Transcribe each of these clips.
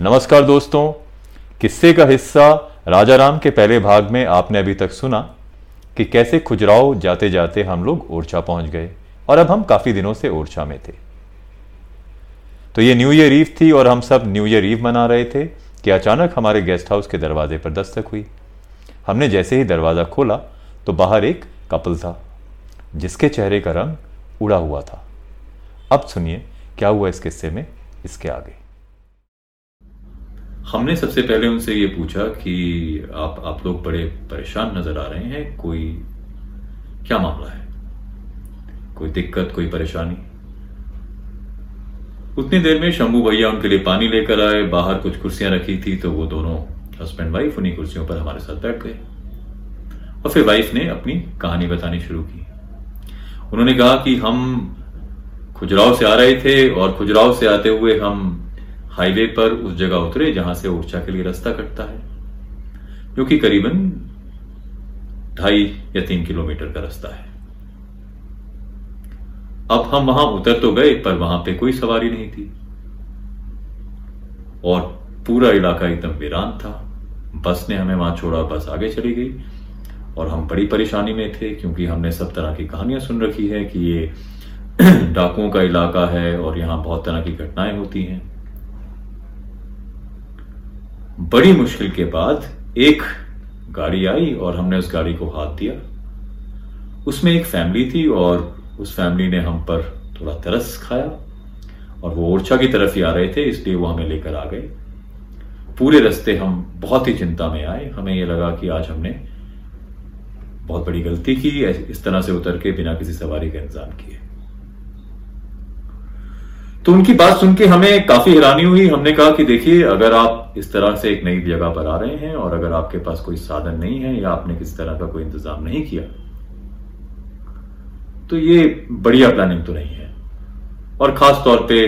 नमस्कार दोस्तों। किस्से का हिस्सा राजा राम के पहले भाग में आपने अभी तक सुना कि कैसे खुजराव जाते जाते हम लोग ओरछा पहुँच गए और अब हम काफ़ी दिनों से ओरछा में थे। तो ये न्यू ईयर ईव थी और हम सब न्यू ईयर ईव मना रहे थे कि अचानक हमारे गेस्ट हाउस के दरवाजे पर दस्तक हुई। हमने जैसे ही दरवाज़ा खोला तो बाहर एक कपल था, जिसके चेहरे का रंग उड़ा हुआ था। अब सुनिए, क्या हुआ इस किस्से में, इसके आगे। हमने सबसे पहले उनसे ये पूछा कि आप आप लोग बड़े परेशान नज़र आ रहे हैं, कोई क्या मामला है? कोई दिक्कत, कोई परेशानी? उतनी देर में शंभू भैया उनके लिए पानी लेकर आए, बाहर कुछ कुर्सियाँ रखी थी तो वो दोनों हस्बैंड वाइफ उन्हीं कुर्सियों पर हमारे साथ बैठ गए। और फिर वाइफ ने अपनी कहानी बतानी शुरू की। उन्होंने कहा कि हम खुजराव से आ रहे थे, और खुजराव से आते हुए हम हाईवे पर उस जगह उतरे जहाँ से ओरछा के लिए रास्ता कटता है जो कि करीबन ढाई या तीन किलोमीटर का रास्ता है। अब हम वहाँ उतर तो गए, पर वहाँ पे कोई सवारी नहीं थी। और पूरा इलाका एकदम वीरान था। बस ने हमें वहाँ छोड़ा, बस आगे चली गई। और हम बड़ी परेशानी में थे, क्योंकि हमने सब तरह की कहानियाँ सुन रखी है कि ये डाकुओं का इलाका है और यहाँ बहुत तरह की घटनाएँ होती हैं। बड़ी मुश्किल के बाद एक गाड़ी आई और हमने उस गाड़ी को हाथ दिया। उसमें एक फैमिली थी और उस फैमिली ने हम पर थोड़ा तरस खाया और वो ओरछा की तरफ़ ही आ रहे थे, इसलिए वो हमें लेकर आ गए। पूरे रास्ते हम बहुत ही चिंता में आए। हमें ये लगा कि आज हमने बहुत बड़ी गलती की, इस तरह से उतर के बिना किसी सवारी का इंतज़ाम किए। तो उनकी बात सुन के हमें काफ़ी हैरानी हुई। हमने कहा कि देखिए, अगर आप इस तरह से एक नई जगह पर आ रहे हैं और अगर आपके पास कोई साधन नहीं है या आपने किसी तरह का कोई इंतज़ाम नहीं किया तो ये बढ़िया प्लानिंग तो नहीं है। और खास तौर पे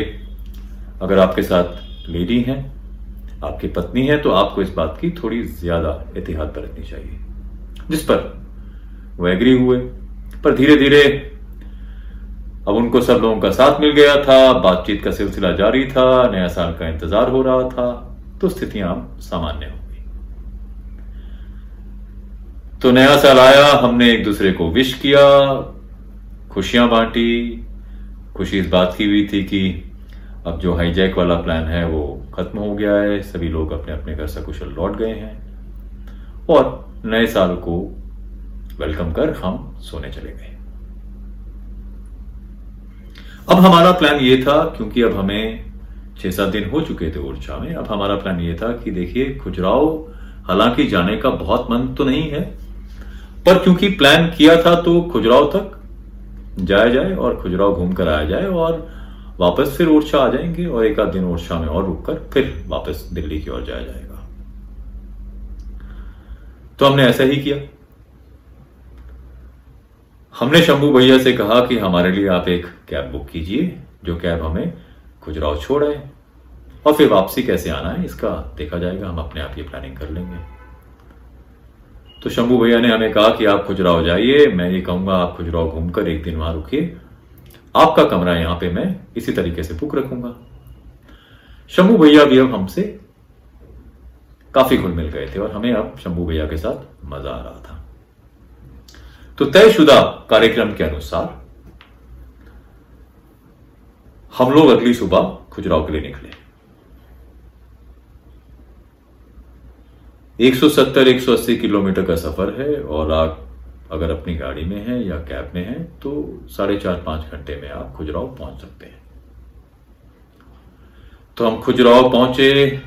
अगर आपके साथ लेडी हैं, आपकी पत्नी है तो आपको इस बात की थोड़ी ज़्यादा एहतियात बरतनी चाहिए। जिस पर वो एग्री हुए, पर धीरे धीरे अब उनको सब लोगों का साथ मिल गया था, बातचीत का सिलसिला जारी था, नया साल का इंतज़ार हो रहा था तो स्थितियाँ सामान्य हो गई। तो नया साल आया, हमने एक दूसरे को विश किया, खुशियाँ बांटी, खुशी इस बात की हुई थी कि अब जो हाईजैक वाला प्लान है, वो खत्म हो गया है, सभी लोग अपने अपने घर सकुशल लौट गए हैं। और नए साल को वेलकम कर हम सोने चले गए। अब हमारा प्लान ये था, क्योंकि अब हमें छह सात दिन हो चुके थे ओरछा में, अब हमारा प्लान ये था कि देखिए, खुजराव हालाँकि जाने का बहुत मन तो नहीं है, पर क्योंकि प्लान किया था तो खुजराव तक जाया जाए और खुजराव घूम कर आया जाए और वापस फिर ओरछा आ जाएँगे और एक आध दिन ओरछा में और रुककर फिर वापस दिल्ली की ओर जाया जाएगा। तो हमने ऐसा ही किया। हमने शंभू भैया से कहा कि हमारे लिए आप एक कैब बुक कीजिए, जो कैब हमें खुजराव छोड़। आए और फिर वापसी कैसे आना है, इसका देखा जाएगा। हम अपने आप ये प्लानिंग कर लेंगे। तो शंभू भैया ने हमें कहा कि आप खुजराव जाइए, मैं ये कहूँगा आप खुजराव घूमकर एक दिन वहाँ रुकिए। आपका कमरा यहाँ पे मैं इसी तरीके से बुक रखूँगा। शंभू भैया भी अब हमसे काफ़ी घुल मिल गए थे, और हमें अब शंभू भैया के साथ मज़ा आ रहा था। तो तयशुदा कार्यक्रम के अनुसार हम लोग अगली सुबह खुजराव के लिए निकले। 170-180 किलोमीटर का सफ़र है और आप अगर अपनी गाड़ी में हैं या कैब में हैं तो साढ़े चार, पाँच घंटे में आप खुजराव पहुँच सकते हैं। तो हम खुजराव पहुँचे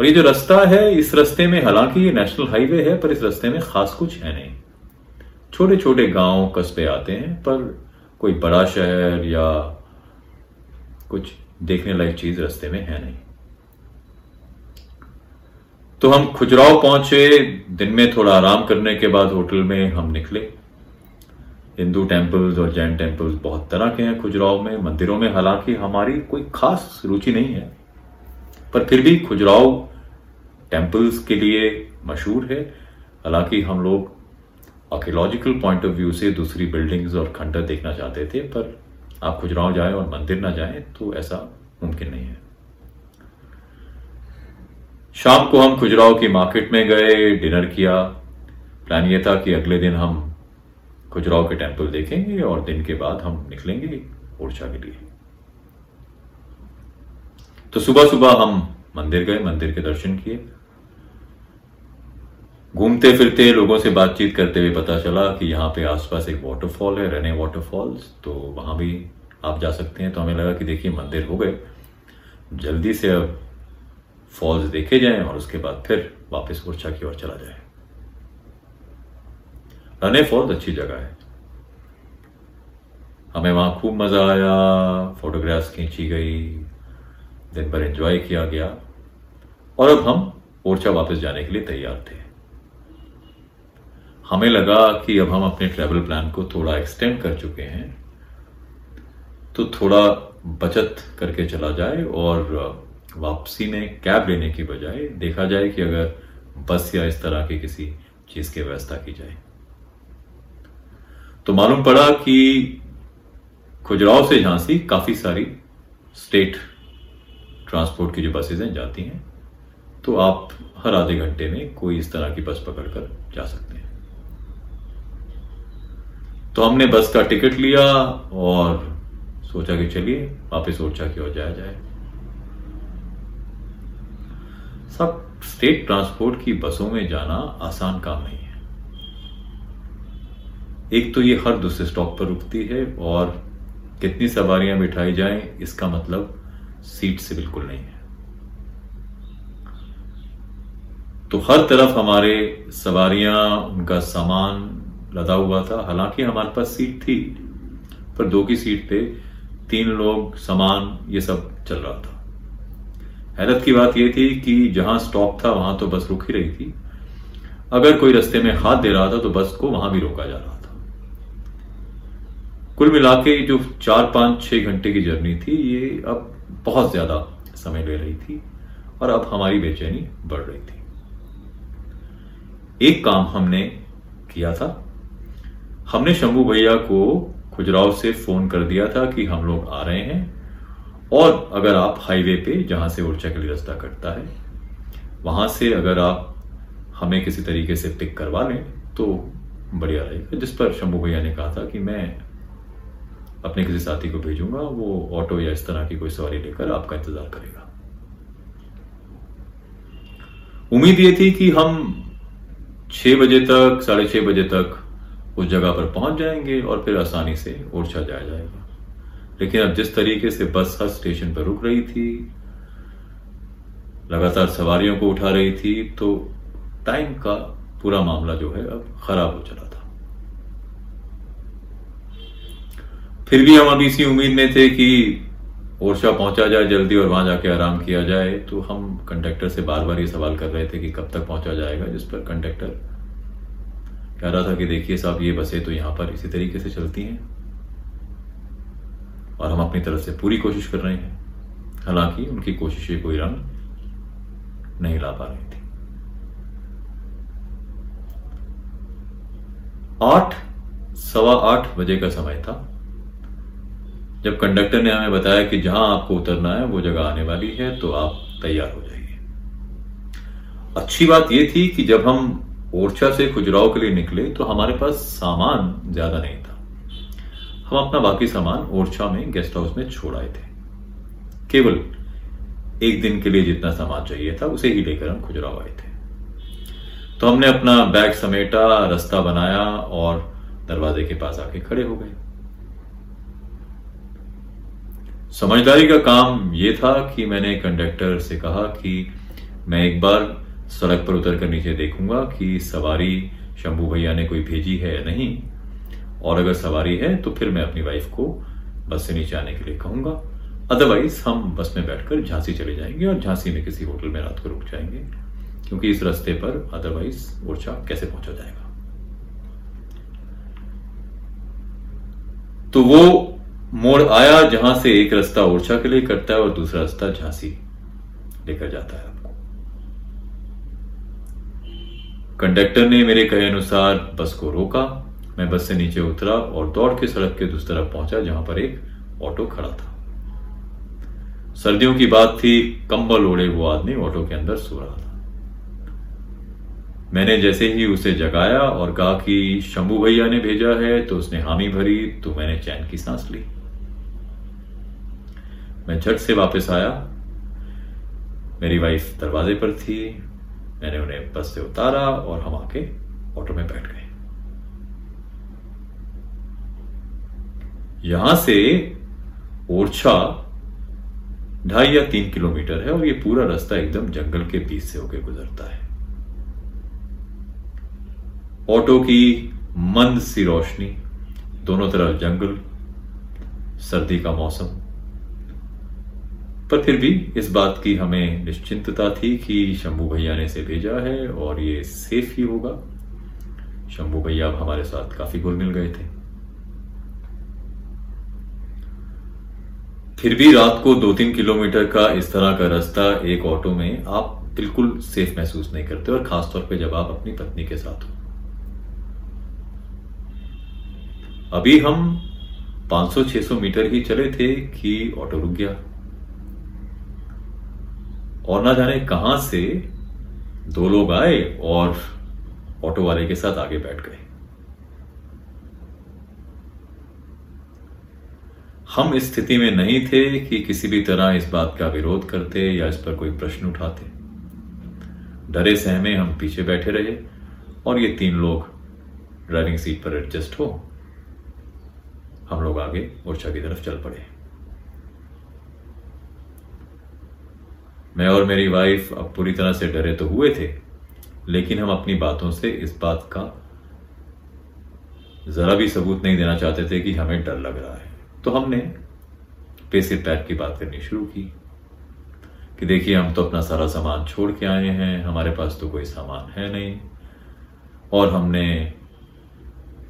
और ये जो रास्ता है, इस रास्ते में हालाँकि ये नेशनल हाईवे है, पर इस रास्ते में खास कुछ है नहीं। छोटे छोटे गाँव कस्बे आते हैं, पर कोई बड़ा शहर या कुछ देखने लायक चीज़ रास्ते में है नहीं। तो हम खुजराव पहुँचे, दिन में थोड़ा आराम करने के बाद होटल में हम निकले। हिंदू टेम्पल्स और जैन टेम्पल्स बहुत तरह के हैं खुजराव में, मंदिरों में हालाँकि हमारी कोई खास रुचि नहीं है। पर फिर भी खुजराव टेम्पल्स के लिए मशहूर है। हालाँकि हम लोग आर्कियोलॉजिकल पॉइंट ऑफ़ व्यू से दूसरी बिल्डिंग्स और खंडर देखना चाहते थे, पर आप खुजराव जाए और मंदिर ना जाए तो ऐसा मुमकिन नहीं है। शाम को हम खुजराव की मार्केट में गए डिनर किया। प्लान यह था कि अगले दिन हम खुजराव के टेंपल देखेंगे और दिन के बाद हम निकलेंगे ओरछा के लिए। तो सुबह सुबह हम मंदिर गए, मंदिर के दर्शन किए। घूमते फिरते लोगों से बातचीत करते हुए पता चला कि यहाँ पे आसपास एक वाटरफॉल है रने वाटरफॉल्स तो वहाँ भी आप जा सकते हैं। तो हमें लगा कि देखिए, मंदिर हो गए। जल्दी से अब फॉल्स देखे जाएँ और उसके बाद फिर वापस उर्चा की ओर चला जाए। रने फॉल्स अच्छी जगह है। हमें वहाँ खूब मज़ा आया फोटोग्राफ्स खींची गई, दिन भर एंजॉय किया गया। और अब हम ओरछा वापस जाने के लिए तैयार थे। हमें लगा कि अब हम अपने ट्रैवल प्लान को थोड़ा एक्सटेंड कर चुके हैं तो थोड़ा बचत करके चला जाए और वापसी में कैब लेने की बजाय देखा जाए कि अगर बस या इस तरह की किसी चीज़ की व्यवस्था की जाए। तो मालूम पड़ा कि खुजराव से झांसी काफ़ी सारी स्टेट ट्रांसपोर्ट की जो बसेज हैं जाती हैं तो आप हर आधे घंटे में कोई इस तरह की बस पकड़कर जा सकते हैं। तो हमने बस का टिकट लिया और सोचा कि चलिए वापस ओरछा की ओर जाया जाए। सब स्टेट ट्रांसपोर्ट की बसों में जाना आसान काम नहीं है। एक तो ये हर दूसरे स्टॉप पर रुकती है और कितनी सवारियाँ बिठाई जाएँ, इसका मतलब सीट से बिल्कुल नहीं है। तो हर तरफ़ हमारे सवारियाँ, उनका सामान लदा हुआ था। हालाँकि हमारे पास सीट थी, पर दो की सीट पे तीन लोग सामान ये सब चल रहा था। हैरत की बात यह थी कि जहाँ स्टॉप था, वहाँ तो बस रुक ही रही थी। अगर कोई रस्ते में हाथ दे रहा था तो बस को वहाँ भी रोका जा रहा था। कुल मिला के जो चार पाँच छह घंटे की जर्नी थी, ये अब बहुत ज़्यादा समय ले रही थी और अब हमारी बेचैनी बढ़ रही थी। एक काम हमने किया था हमने शंभू भैया को खुजराव से फ़ोन कर दिया था कि हम लोग आ रहे हैं और अगर आप हाईवे पे, जहाँ से उर्चा के लिए रास्ता कटता है, वहाँ से अगर आप हमें किसी तरीके से पिक करवा लें तो बढ़िया रहेगा। जिस पर शंभू भैया ने कहा था कि मैं अपने किसी साथी को भेजूँगा, वो ऑटो या इस तरह की कोई सवारी लेकर आपका इंतज़ार करेगा। उम्मीद ये थी कि हम छह बजे तक, साढ़े छह बजे तक उस जगह पर पहुँच जाएँगे और फिर आसानी से ओरछा जाया जाएगा। लेकिन अब जिस तरीके से बस हर स्टेशन पर रुक रही थी, लगातार सवारियों को उठा रही थी तो टाइम का पूरा मामला जो है अब खराब हो चला था। फिर भी हम अभी इसी उम्मीद में थे कि ओरछा पहुँचा जाए, जल्दी और वहाँ जाके आराम किया जाए तो हम कंडक्टर से बार बार ये सवाल कर रहे थे कि कब तक पहुँचा जाएगा, जिस पर कंडक्टर कह रहा था कि देखिए साहब, ये बसें तो यहाँ पर इसी तरीके से चलती हैं और हम अपनी तरफ़ से पूरी कोशिश कर रहे हैं। हालाँकि उनकी कोशिशें कोई रंग नहीं ला पा रही थी। आठ, सवा आठ बजे का समय था। जब कंडक्टर ने हमें बताया कि जहाँ आपको उतरना है, वो जगह आने वाली है तो आप तैयार हो जाइए। अच्छी बात यह थी कि जब हम ओरछा से खुजराव के लिए निकले तो हमारे पास सामान ज़्यादा नहीं था। हम अपना बाकी सामान ओरछा में गेस्ट हाउस में छोड़ आए थे। केवल एक दिन के लिए जितना सामान चाहिए था, उसे ही लेकर हम खुजराव आए थे। तो हमने अपना बैग समेटा, रास्ता बनाया और दरवाजे के पास आके खड़े हो गए। समझदारी का काम यह था कि मैंने कंडक्टर से कहा कि मैं एक बार सड़क पर उतर कर नीचे देखूँगा कि सवारी शंभू भैया ने कोई भेजी है या नहीं। और अगर सवारी है तो फिर मैं अपनी वाइफ को बस से नीचे आने के लिए कहूँगा। अदरवाइज़ हम बस में बैठकर झांसी चले जाएँगे और झांसी में किसी होटल में रात को रुक जाएँगे, क्योंकि इस रास्ते पर अदरवाइज़ ओरछा कैसे पहुँचा जाएगा? तो वो मोड़ आया जहाँ से एक रास्ता ओरछा के लिए कटता है और दूसरा रास्ता झांसी लेकर जाता है आपको कंडक्टर ने मेरे कहे अनुसार बस को रोका। मैं बस से नीचे उतरा और दौड़ के सड़क के दूसरी तरफ़ पहुँचा, जहाँ पर एक ऑटो खड़ा था। सर्दियों की बात थी, कंबल ओढ़े हुआ आदमी ऑटो के अंदर सो रहा था। मैंने जैसे ही उसे जगाया और कहा कि, शंभू भैया ने भेजा है तो उसने हामी भरी तो मैंने चैन की सांस ली। मैं झट से वापस आया। मेरी वाइफ दरवाजे पर थी मैंने उन्हें बस से उतारा और हम आके ऑटो में बैठ गए। यहाँ से ओरछा ढाई या तीन किलोमीटर है और ये पूरा रास्ता एकदम जंगल के बीच से होकर गुजरता है। ऑटो की मंद सी रोशनी, दोनों तरफ़ जंगल, सर्दी का मौसम पर फिर भी इस बात की हमें निश्चिंतता थी कि शंभू भैया ने इसे भेजा है और ये सेफ़ ही होगा। शंभू भैया अब हमारे साथ काफ़ी घुल मिल गए थे। फिर भी रात को दो तीन किलोमीटर का इस तरह का रास्ता एक ऑटो में आप बिल्कुल सेफ़ महसूस नहीं करते और खासतौर पे जब आप अपनी पत्नी के साथ हो। अभी हम 500-600 मीटर ही चले थे कि ऑटो रुक गया। और ना जाने कहाँ से दो लोग आए और ऑटो वाले के साथ आगे बैठ गए। हम इस स्थिति में नहीं थे कि किसी भी तरह इस बात का विरोध करते या इस पर कोई प्रश्न उठाते। डरे सहमे हम पीछे बैठे रहे और ये तीन लोग ड्राइविंग सीट पर एडजस्ट हो। हम लोग आगे ओरछा की तरफ़ चल पड़े। मैं और मेरी वाइफ अब पूरी तरह से डरे तो हुए थे, लेकिन हम अपनी बातों से इस बात का जरा भी सबूत नहीं देना चाहते थे कि हमें डर लग रहा है। तो हमने पैसे पैक की बात करनी शुरू की कि देखिए, हम तो अपना सारा सामान छोड़ के आए हैं, हमारे पास तो कोई सामान है नहीं। और हमने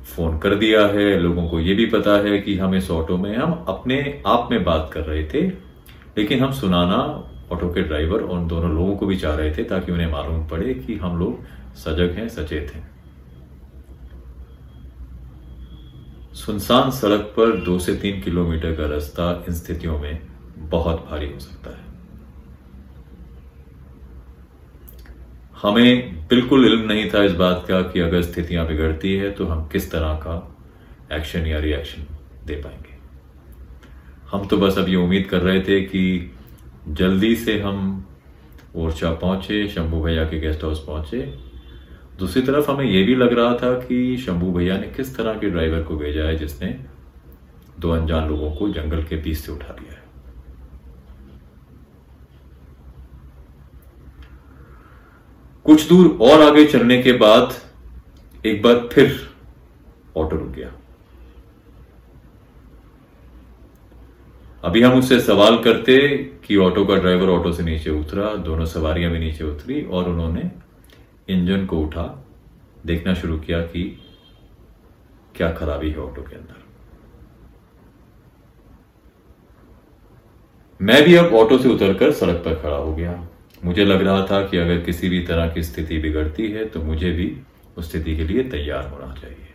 फ़ोन कर दिया है, लोगों को ये भी पता है कि हम इस ऑटो में, हम अपने आप में बात कर रहे थे, लेकिन हम सुनाना ऑटो के ड्राइवर और दोनों लोगों को भी चाह रहे थे ताकि उन्हें मालूम पड़े कि हम लोग सजग हैं, सचेत हैं। सुनसान सड़क पर दो से तीन किलोमीटर का रास्ता इन स्थितियों में बहुत भारी हो सकता है। हमें बिल्कुल इल्म नहीं था इस बात का कि अगर स्थितियाँ बिगड़ती है तो हम किस तरह का एक्शन या रिएक्शन दे पाएँगे। हम तो बस अब ये उम्मीद कर रहे थे कि जल्दी से हम ओरछा पहुँचे, शंभू भैया के गेस्ट हाउस पहुँचे। दूसरी तरफ़ हमें यह भी लग रहा था कि शंभू भैया ने किस तरह के ड्राइवर को भेजा है जिसने दो अनजान लोगों को जंगल के बीच से उठा लिया है। कुछ दूर और आगे चलने के बाद एक बार फिर ऑटो रुक गया। अभी हम उससे सवाल करते कि ऑटो का ड्राइवर ऑटो से नीचे उतरा, दोनों सवारियाँ भी नीचे उतरी और उन्होंने इंजन को उठा, देखना शुरू किया कि क्या खराबी है ऑटो के अंदर। मैं भी अब ऑटो से उतरकर सड़क पर खड़ा हो गया। मुझे लग रहा था कि अगर किसी भी तरह की स्थिति बिगड़ती है तो मुझे भी उस स्थिति के लिए तैयार होना चाहिए।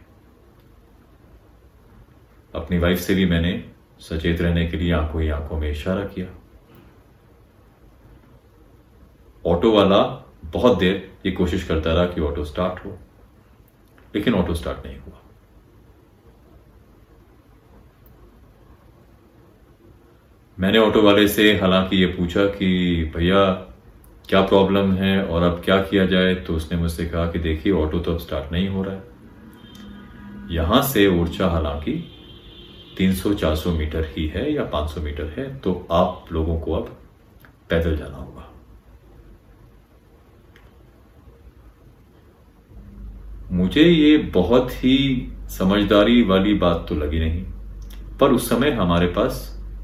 अपनी वाइफ से भी मैंने सचेत रहने के लिए आँखों ही आँखों में इशारा किया। ऑटो वाला बहुत देर ये कोशिश करता रहा कि ऑटो स्टार्ट हो, लेकिन ऑटो स्टार्ट नहीं हुआ। मैंने ऑटो वाले से हालाँकि ये पूछा कि, भैया, क्या प्रॉब्लम है और अब क्या किया जाए? तो उसने मुझसे कहा कि, देखिए, ऑटो तो अब स्टार्ट नहीं हो रहा है। यहाँ से ऊर्जा हालाँकि 300-400 मीटर ही है या 500 मीटर है तो आप लोगों को अब पैदल जाना होगा। मुझे ये बहुत ही समझदारी वाली बात तो लगी नहीं, पर उस समय हमारे पास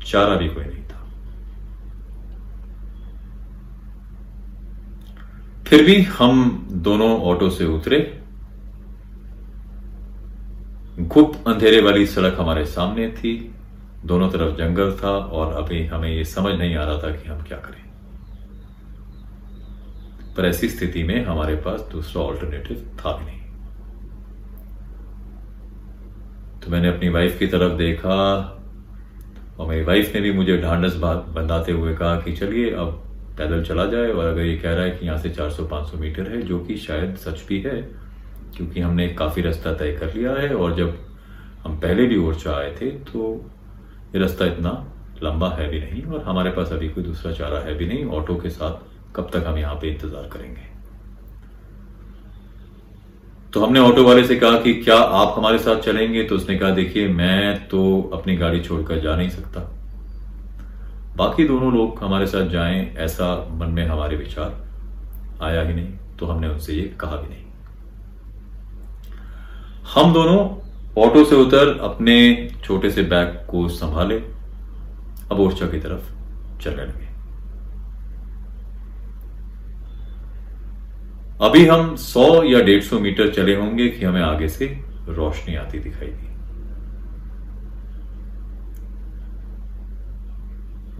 चारा भी कोई नहीं था। फिर भी हम दोनों ऑटो से उतरे गुप अंधेरे वाली सड़क हमारे सामने थी। दोनों तरफ़ जंगल था और अभी हमें यह समझ नहीं आ रहा था कि हम क्या करें। पर ऐसी स्थिति में हमारे पास दूसरा ऑल्टरनेटिव था भी नहीं। तो मैंने अपनी वाइफ की तरफ़ देखा और मेरी वाइफ ने भी मुझे ढांढस बात बनाते हुए कहा कि चलिए अब पैदल चला जाए और अगर ये कह रहा है कि यहाँ से 400-500 मीटर है, जो कि शायद सच भी है क्योंकि हमने काफ़ी रास्ता तय कर लिया है और जब हम पहले भी ओरछा आए थे तो ये रास्ता इतना लंबा है भी नहीं और हमारे पास अभी कोई दूसरा चारा है भी नहीं। ऑटो के साथ कब तक हम यहाँ पे इंतज़ार करेंगे? तो हमने ऑटो वाले से कहा कि क्या आप हमारे साथ चलेंगे? तो उसने कहा, देखिए, मैं तो अपनी गाड़ी छोड़कर जा नहीं सकता। बाकी दोनों लोग हमारे साथ जाएँ, ऐसा मन में हमारे विचार आया ही नहीं तो हमने उनसे ये कहा भी नहीं। हम दोनों ऑटो से उतर अपने छोटे से बैग को संभाले, अब ओरछा की तरफ़ चलने लगे अभी हम 100 या 150 मीटर चले होंगे कि हमें आगे से रोशनी आती दिखाई दी।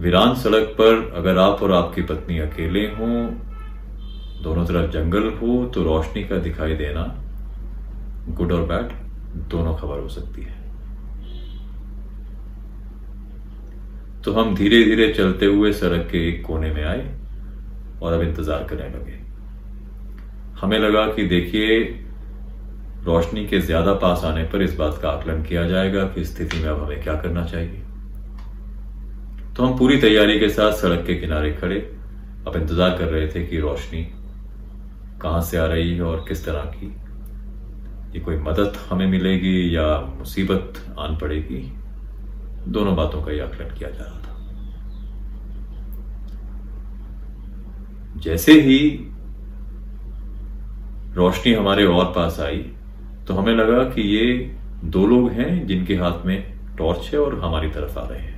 वीरान सड़क पर अगर आप और आपकी पत्नी अकेले हों, दोनों तरफ़ जंगल हो तो रोशनी का दिखाई देना गुड और बैड दोनों खबर हो सकती है। तो हम धीरे धीरे चलते हुए सड़क के एक कोने में आए और अब इंतज़ार करने लगे। हमें लगा कि देखिए, रोशनी के ज़्यादा पास आने पर इस बात का आकलन किया जाएगा कि स्थिति में अब हमें क्या करना चाहिए। तो हम पूरी तैयारी के साथ सड़क के किनारे खड़े, अब इंतज़ार कर रहे थे कि रोशनी कहाँ से आ रही है और किस तरह की। ये कोई मदद हमें मिलेगी या मुसीबत आन पड़ेगी, दोनों बातों का ही आकलन किया जा रहा था। जैसे ही रोशनी हमारे और पास आई तो हमें लगा कि ये दो लोग हैं जिनके हाथ में टॉर्च है और हमारी तरफ़ आ रहे हैं।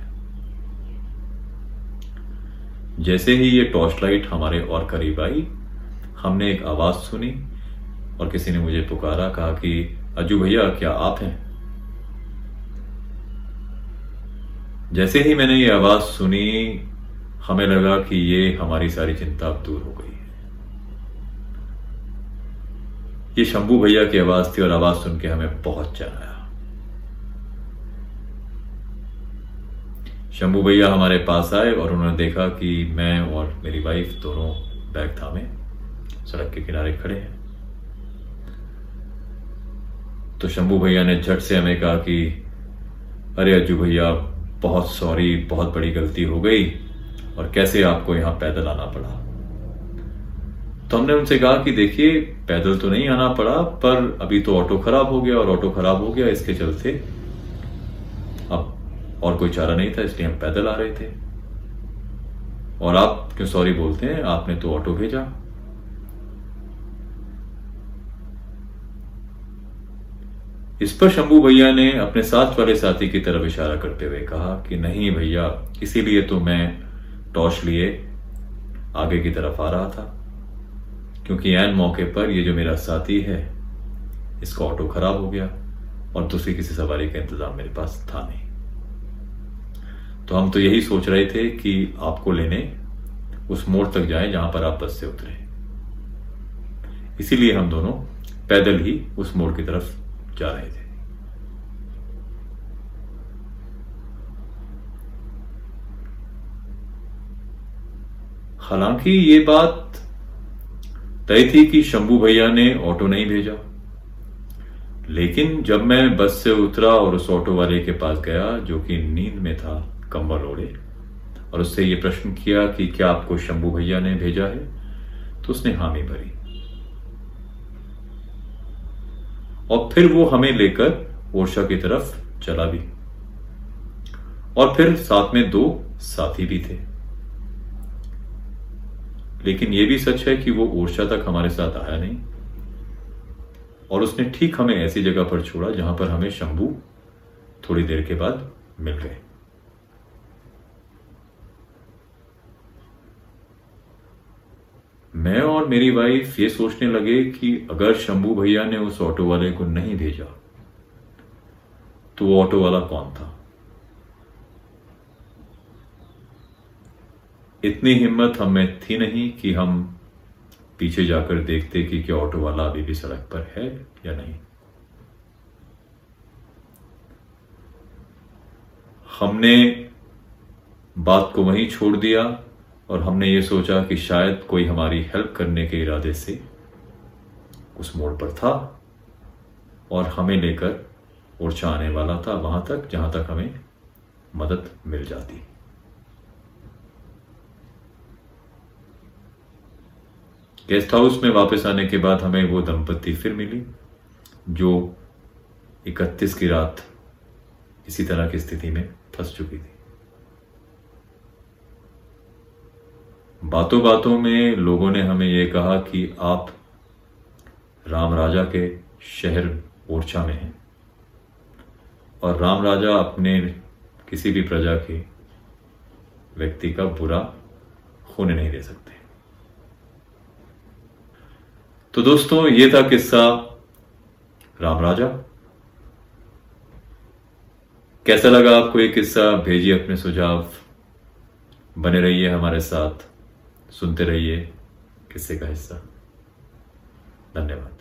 जैसे ही ये टॉर्च लाइट हमारे और करीब आई, हमने एक आवाज़ सुनी और किसी ने मुझे पुकारा, कहा कि अजू भैया, क्या आप हैं? जैसे ही मैंने ये आवाज़ सुनी, हमें लगा कि ये हमारी सारी चिंता अब दूर हो गई है। ये शंभू भैया की आवाज़ थी और आवाज़ सुन के हमें बहुत चैन आया। शंभू भैया हमारे पास आए और उन्होंने देखा कि मैं और मेरी वाइफ दोनों बैग थामे, सड़क के किनारे खड़े हैं। तो शंभू भैया ने झट से हमें कहा कि, अरे अज्जू भैया, बहुत सॉरी बहुत बड़ी गलती हो गई और कैसे आपको यहाँ पैदल आना पड़ा? तो हमने उनसे कहा कि, देखिए, पैदल तो नहीं आना पड़ा, पर अभी तो ऑटो खराब हो गया और ऑटो खराब हो गया, इसके चलते अब और कोई चारा नहीं था, इसलिए हम पैदल आ रहे थे। और आप क्यों सॉरी बोलते हैं? आपने तो ऑटो भेजा। इस पर शंभू भैया ने अपने साथ वाले साथी की तरफ़ इशारा करते हुए कहा कि नहीं भैया इसीलिए तो मैं टॉर्च लिए आगे की तरफ़ आ रहा था, क्योंकि एन मौके पर ये जो मेरा साथी है, इसका ऑटो खराब हो गया और दूसरी किसी सवारी का इंतज़ाम मेरे पास था नहीं। तो हम तो यही सोच रहे थे कि आपको लेने उस मोड़ तक जाए जहाँ पर आप बस से उतरे। इसीलिए हम दोनों पैदल ही उस मोड़ की तरफ़ जा रहे थे। हालाँकि ये बात तय थी कि शंभू भैया ने ऑटो नहीं भेजा। लेकिन जब मैं बस से उतरा और उस ऑटो वाले के पास गया, जो कि नींद में था, कंबल ओढ़े, और उससे ये प्रश्न किया कि क्या आपको शंभू भैया ने भेजा है तो उसने हामी भरी। और फिर वो हमें लेकर ओरछा की तरफ़ चला भी। और फिर साथ में दो साथी भी थे। लेकिन यह भी सच है कि वो ओरछा तक हमारे साथ आया नहीं। और उसने ठीक हमें ऐसी जगह पर छोड़ा जहाँ पर हमें शंभू थोड़ी देर के बाद मिल गए। मैं और मेरी वाइफ ये सोचने लगे कि अगर शंभू भैया ने उस ऑटो वाले को नहीं भेजा तो वो ऑटो वाला कौन था? इतनी हिम्मत हमें थी नहीं कि हम पीछे जाकर देखते कि क्या ऑटो वाला अभी भी सड़क पर है या नहीं। हमने बात को वहीं छोड़ दिया। और हमने ये सोचा कि शायद कोई हमारी हेल्प करने के इरादे से उस मोड़ पर था और हमें लेकर ओरछा आने वाला था वहाँ तक, जहाँ तक हमें मदद मिल जाती। गेस्ट हाउस में वापस आने के बाद हमें वो दंपत्ति फिर मिली, जो 31 की रात इसी तरह की स्थिति में फंस चुकी थी। बातों बातों में लोगों ने हमें यह कहा कि आप राम राजा के शहर ओरछा में हैं। और राम राजा अपने किसी भी प्रजा के व्यक्ति का बुरा होने नहीं दे सकते। तो दोस्तों, ये था किस्सा राम राजा। कैसा लगा आपको ये किस्सा? भेजिए अपने सुझाव। बने रहिए हमारे साथ। सुनते रहिए किस्से का हिस्सा धन्यवाद